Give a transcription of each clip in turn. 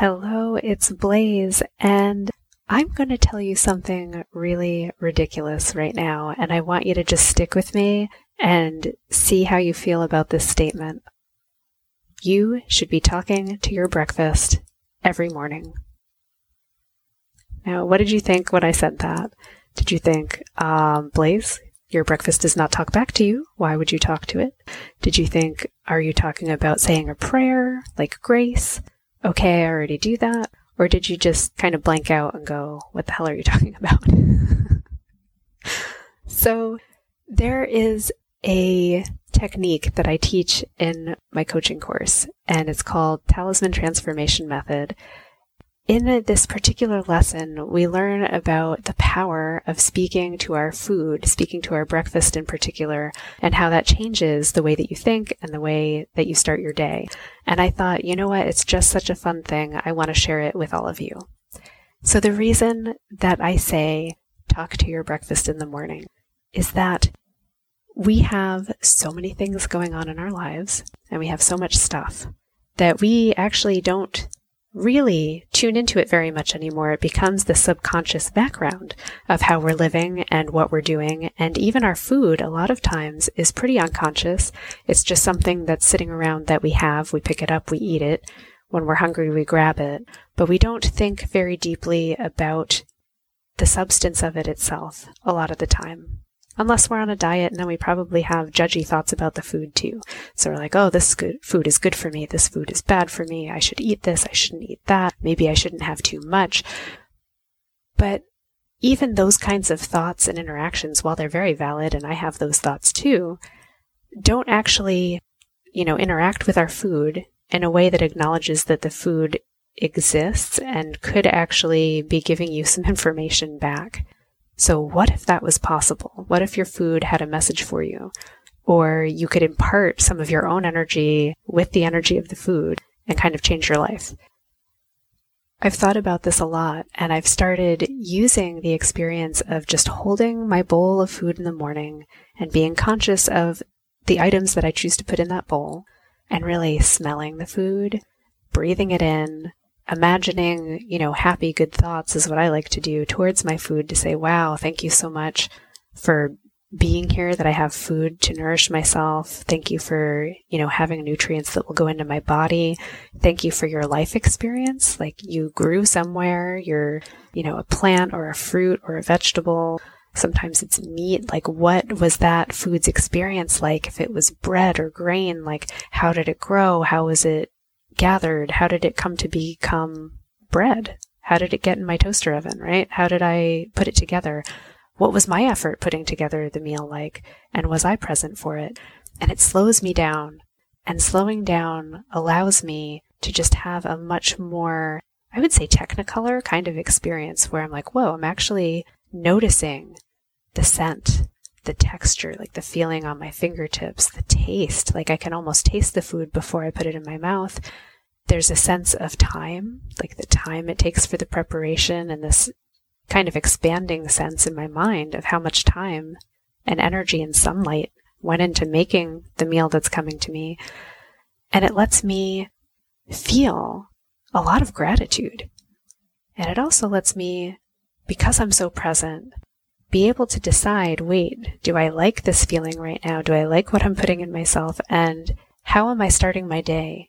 Hello, it's Blaze, and I'm going to tell you something really ridiculous right now, and I want you to just stick with me and see how you feel about this statement. You should be talking to your breakfast every morning. Now, what did you think when I said that? Did you think, um, Blaze, your breakfast does not talk back to you? Why would you talk to it? Did you think, are you talking about saying a prayer, like grace? Okay, I already do that? Or did you just kind of blank out and go, what the hell are you talking about? so there is a technique that I teach in my coaching course, and it's called Talisman Transformation Method. In this particular lesson, we learn about the power of speaking to our food, speaking to our breakfast in particular, and how that changes the way that you think and the way that you start your day. And I thought, you know what? It's just such a fun thing. I want to share it with all of you. So the reason that I say talk to your breakfast in the morning is that we have so many things going on in our lives and we have so much stuff that we actually don't really tune into it very much anymore. It becomes the subconscious background of how we're living and what we're doing. And even our food, a lot of times, is pretty unconscious. It's just something that's sitting around that we have. We pick it up, we eat it. When we're hungry, we grab it. But we don't think very deeply about the substance of it itself a lot of the time unless we're on a diet and then we probably have judgy thoughts about the food too. So we're like, oh, this good food is good for me. This food is bad for me. I should eat this. I shouldn't eat that. Maybe I shouldn't have too much. But even those kinds of thoughts and interactions, while they're very valid, and I have those thoughts too, don't actually, you know, interact with our food in a way that acknowledges that the food exists and could actually be giving you some information back. So, what if that was possible? What if your food had a message for you? Or you could impart some of your own energy with the energy of the food and kind of change your life. I've thought about this a lot and I've started using the experience of just holding my bowl of food in the morning and being conscious of the items that I choose to put in that bowl and really smelling the food, breathing it in, imagining, you know, happy, good thoughts is what I like to do towards my food to say, wow, thank you so much for being here, that I have food to nourish myself. Thank you for, you know, having nutrients that will go into my body. Thank you for your life experience. Like you grew somewhere, you're, you know, a plant or a fruit or a vegetable. Sometimes it's meat. Like, what was that food's experience like? If it was bread or grain, like, how did it grow? How was it gathered? How did it come to become bread? How did it get in my toaster oven, right? How did I put it together? What was my effort putting together the meal like? And was I present for it? And it slows me down. And slowing down allows me to just have a much more, I would say, technicolor kind of experience where I'm like, whoa, I'm actually noticing the scent, the texture, like the feeling on my fingertips, the taste. Like I can almost taste the food before I put it in my mouth there's a sense of time, like the time it takes for the preparation, and this kind of expanding sense in my mind of how much time and energy and sunlight went into making the meal that's coming to me. And it lets me feel a lot of gratitude. And it also lets me, because I'm so present, be able to decide wait, do I like this feeling right now? Do I like what I'm putting in myself? And how am I starting my day?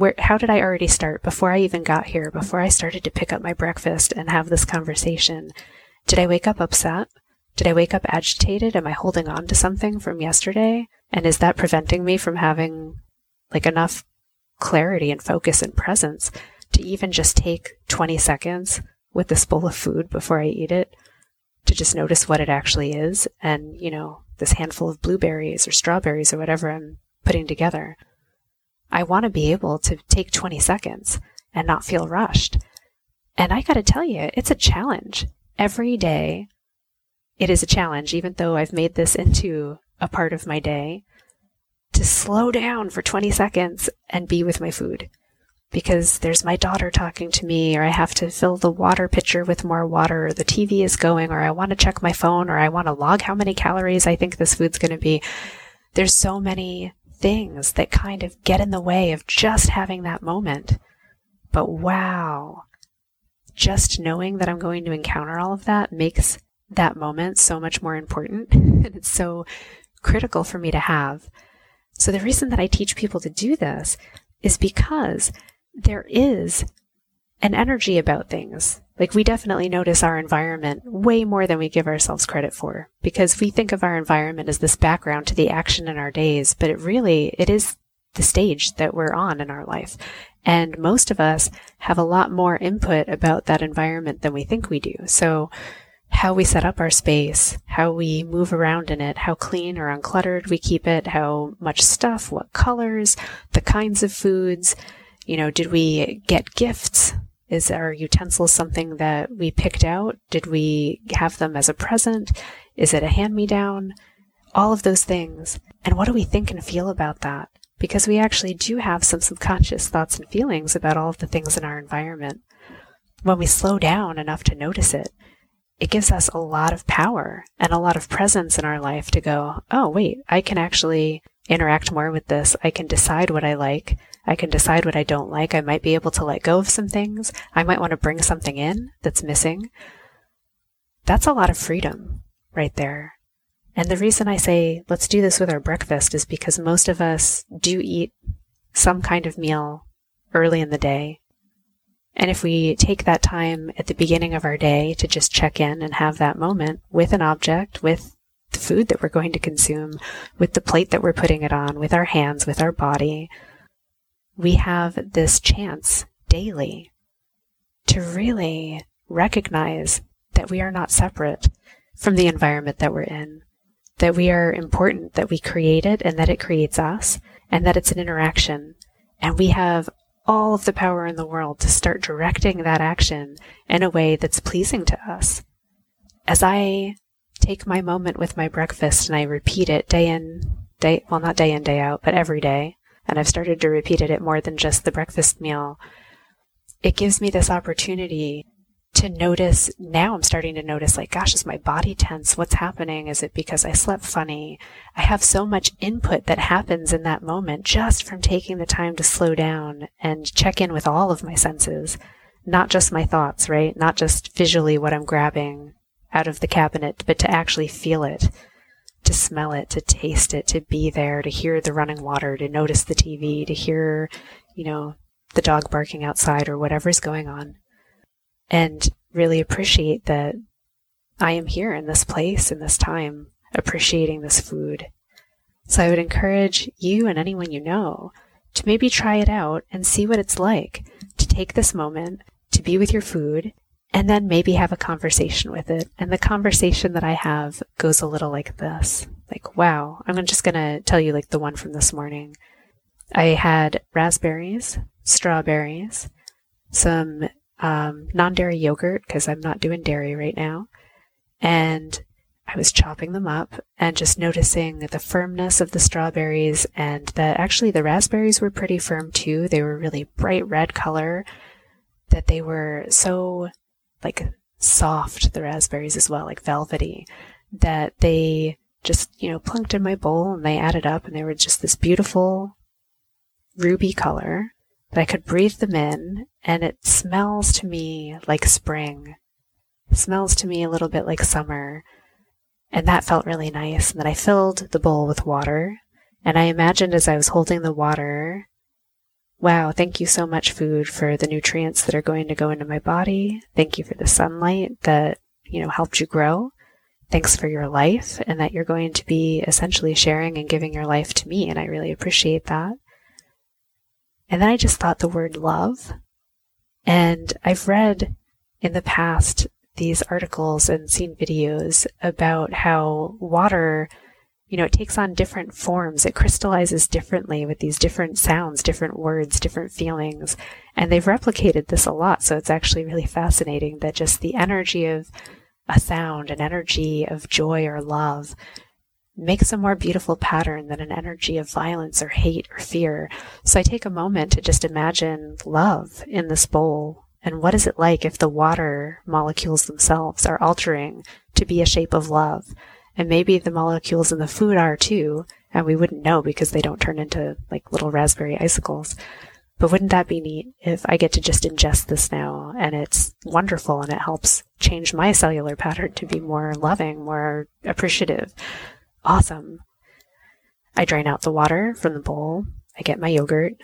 Where how did I already start before I even got here, before I started to pick up my breakfast and have this conversation? Did I wake up upset? Did I wake up agitated? Am I holding on to something from yesterday? And is that preventing me from having like enough clarity and focus and presence to even just take 20 seconds with this bowl of food before I eat it to just notice what it actually is and, you know, this handful of blueberries or strawberries or whatever I'm putting together? I want to be able to take 20 seconds and not feel rushed. And I got to tell you, it's a challenge. Every day, it is a challenge, even though I've made this into a part of my day, to slow down for 20 seconds and be with my food. Because there's my daughter talking to me, or I have to fill the water pitcher with more water, or the TV is going, or I want to check my phone, or I want to log how many calories I think this food's going to be. There's so many things that kind of get in the way of just having that moment. But wow, just knowing that I'm going to encounter all of that makes that moment so much more important. and it's so critical for me to have. So the reason that I teach people to do this is because there is an energy about things. Like we definitely notice our environment way more than we give ourselves credit for because we think of our environment as this background to the action in our days, but it really, it is the stage that we're on in our life. And most of us have a lot more input about that environment than we think we do. So how we set up our space, how we move around in it, how clean or uncluttered we keep it, how much stuff, what colors, the kinds of foods, you know, did we get gifts? Is our utensils something that we picked out? Did we have them as a present? Is it a hand me down? All of those things. And what do we think and feel about that? because we actually do have some subconscious thoughts and feelings about all of the things in our environment. When we slow down enough to notice it, it gives us a lot of power and a lot of presence in our life to go, oh, wait, I can actually interact more with this. I can decide what I like. I can decide what I don't like. I might be able to let go of some things. I might want to bring something in that's missing. That's a lot of freedom right there. And the reason I say let's do this with our breakfast is because most of us do eat some kind of meal early in the day. And if we take that time at the beginning of our day to just check in and have that moment with an object, with the food that we're going to consume, with the plate that we're putting it on, with our hands, with our body, we have this chance daily to really recognize that we are not separate from the environment that we're in, that we are important, that we create it and that it creates us, and that it's an interaction. And we have all of the power in the world to start directing that action in a way that's pleasing to us. As I take my moment with my breakfast and I repeat it day in, day, well, not day in, day out, but every day, and I've started to repeat it at more than just the breakfast meal, it gives me this opportunity to notice now I'm starting to notice like gosh is my body tense? What's happening? Is it because I slept funny? I have so much input that happens in that moment just from taking the time to slow down and check in with all of my senses not just my thoughts right? Not just visually what I'm grabbing out of the cabinet but to actually feel it to smell it to taste it to be there to hear the running water to notice the TV to hear you know the dog barking outside or whatever's going on and really appreciate that I am here in this place, in this time, appreciating this food. So I would encourage you and anyone you know to maybe try it out and see what it's like to take this moment to be with your food and then maybe have a conversation with it. And the conversation that I have goes a little like this like, wow, I'm just going to tell you like the one from this morning. I had raspberries, strawberries, some um, non dairy yogurt because I'm not doing dairy right now. And I was chopping them up and just noticing the firmness of the strawberries and that actually the raspberries were pretty firm too. They were really bright red color, that they were so like soft, the raspberries as well, like velvety, that they just, you know, plunked in my bowl and they added up and they were just this beautiful ruby color that I could breathe them in, and it smells to me like spring. It smells to me a little bit like summer. And that felt really nice. And then I filled the bowl with water, and I imagined as I was holding the water, wow, thank you so much, food, for the nutrients that are going to go into my body. Thank you for the sunlight that, you know, helped you grow. Thanks for your life and that you're going to be essentially sharing and giving your life to me. And I really appreciate that. And then I just thought the word love. And I've read in the past these articles and seen videos about how water you know, it takes on different forms. It crystallizes differently with these different sounds, different words, different feelings. And they've replicated this a lot. So it's actually really fascinating that just the energy of a sound, an energy of joy or love, makes a more beautiful pattern than an energy of violence or hate or fear. So I take a moment to just imagine love in this bowl. And what is it like if the water molecules themselves are altering to be a shape of love? And maybe the molecules in the food are too, and we wouldn't know because they don't turn into like little raspberry icicles. But wouldn't that be neat if I get to just ingest this now and it's wonderful and it helps change my cellular pattern to be more loving, more appreciative? Awesome. I drain out the water from the bowl. I get my yogurt.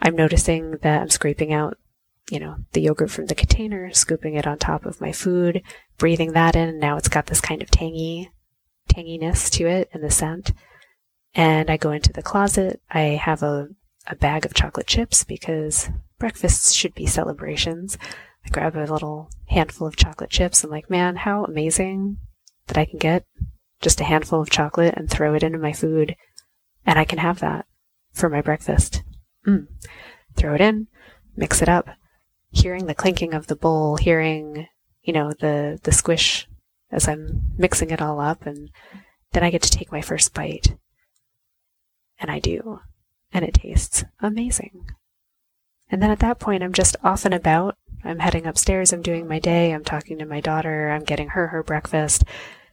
I'm noticing that I'm scraping out, you know, the yogurt from the container, scooping it on top of my food, breathing that in. Now it's got this kind of tangy tanginess to it and the scent. And I go into the closet. I have a, a bag of chocolate chips because breakfasts should be celebrations. I grab a little handful of chocolate chips. I'm like, man, how amazing that I can get just a handful of chocolate and throw it into my food. And I can have that for my breakfast. Mm. Throw it in, mix it up. Hearing the clinking of the bowl, hearing, you know, the, the squish as I'm mixing it all up, and then I get to take my first bite. And I do. And it tastes amazing. And then at that point, I'm just off and about. I'm heading upstairs, I'm doing my day, I'm talking to my daughter, I'm getting her her breakfast.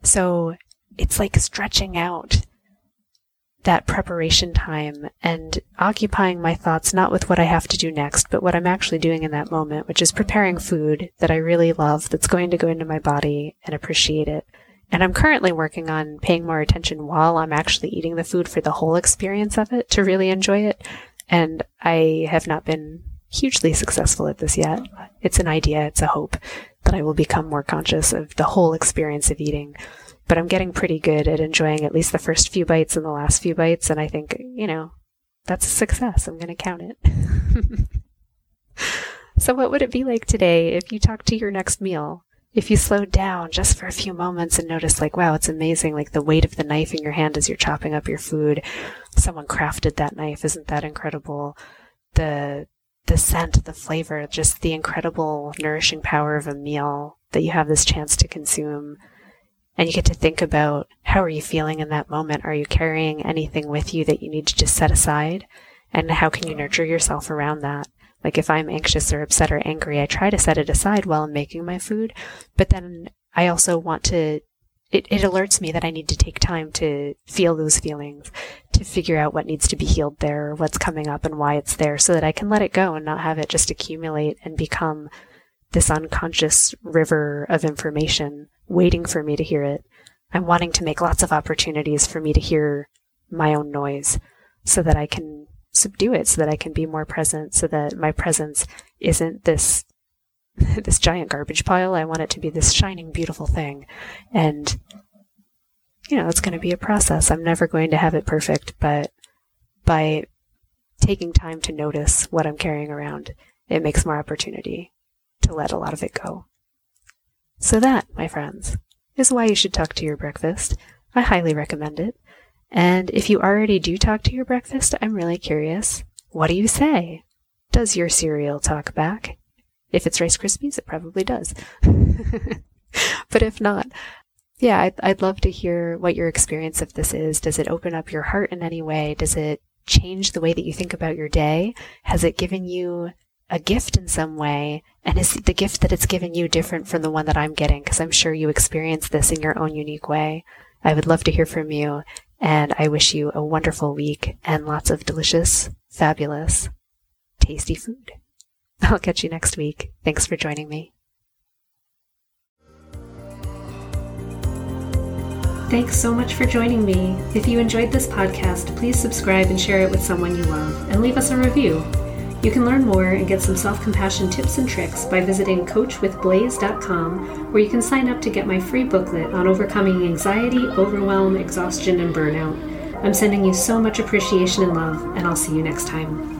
So it's like stretching out that preparation time and occupying my thoughts not with what I have to do next, but what I'm actually doing in that moment, which is preparing food that I really love that's going to go into my body and appreciate it. And I'm currently working on paying more attention while I'm actually eating the food for the whole experience of it to really enjoy it. And I have not been hugely successful at this yet. It's an idea, it's a hope that I will become more conscious of the whole experience of eating but I'm getting pretty good at enjoying at least the first few bites and the last few bites. And I think, you know, that's a success. I'm going to count it. so, what would it be like today if you talked to your next meal? If you slowed down just for a few moments and noticed, like, wow, it's amazing, like the weight of the knife in your hand as you're chopping up your food. Someone crafted that knife. Isn't that incredible? The, the scent, the flavor, just the incredible nourishing power of a meal that you have this chance to consume and you get to think about how are you feeling in that moment? Are you carrying anything with you that you need to just set aside? And how can you nurture yourself around that? Like if I'm anxious or upset or angry, I try to set it aside while I'm making my food. But then I also want to, it, it alerts me that I need to take time to feel those feelings, to figure out what needs to be healed there, what's coming up and why it's there so that I can let it go and not have it just accumulate and become this unconscious river of information waiting for me to hear it. I'm wanting to make lots of opportunities for me to hear my own noise so that I can subdue it, so that I can be more present, so that my presence isn't this this giant garbage pile. I want it to be this shining, beautiful thing. And you know, it's going to be a process. I'm never going to have it perfect, but by taking time to notice what I'm carrying around, it makes more opportunity to let a lot of it go. So that, my friends, is why you should talk to your breakfast. I highly recommend it. And if you already do talk to your breakfast, I'm really curious. What do you say? Does your cereal talk back? If it's Rice Krispies, it probably does. but if not, yeah, I'd, I'd love to hear what your experience of this is. Does it open up your heart in any way? Does it change the way that you think about your day? Has it given you a gift in some way? And is the gift that it's given you different from the one that I'm getting? Because I'm sure you experience this in your own unique way. I would love to hear from you. And I wish you a wonderful week and lots of delicious, fabulous, tasty food. I'll catch you next week. Thanks for joining me. Thanks so much for joining me. If you enjoyed this podcast, please subscribe and share it with someone you love, and leave us a review. You can learn more and get some self compassion tips and tricks by visiting coachwithblaze.com, where you can sign up to get my free booklet on overcoming anxiety, overwhelm, exhaustion, and burnout. I'm sending you so much appreciation and love, and I'll see you next time.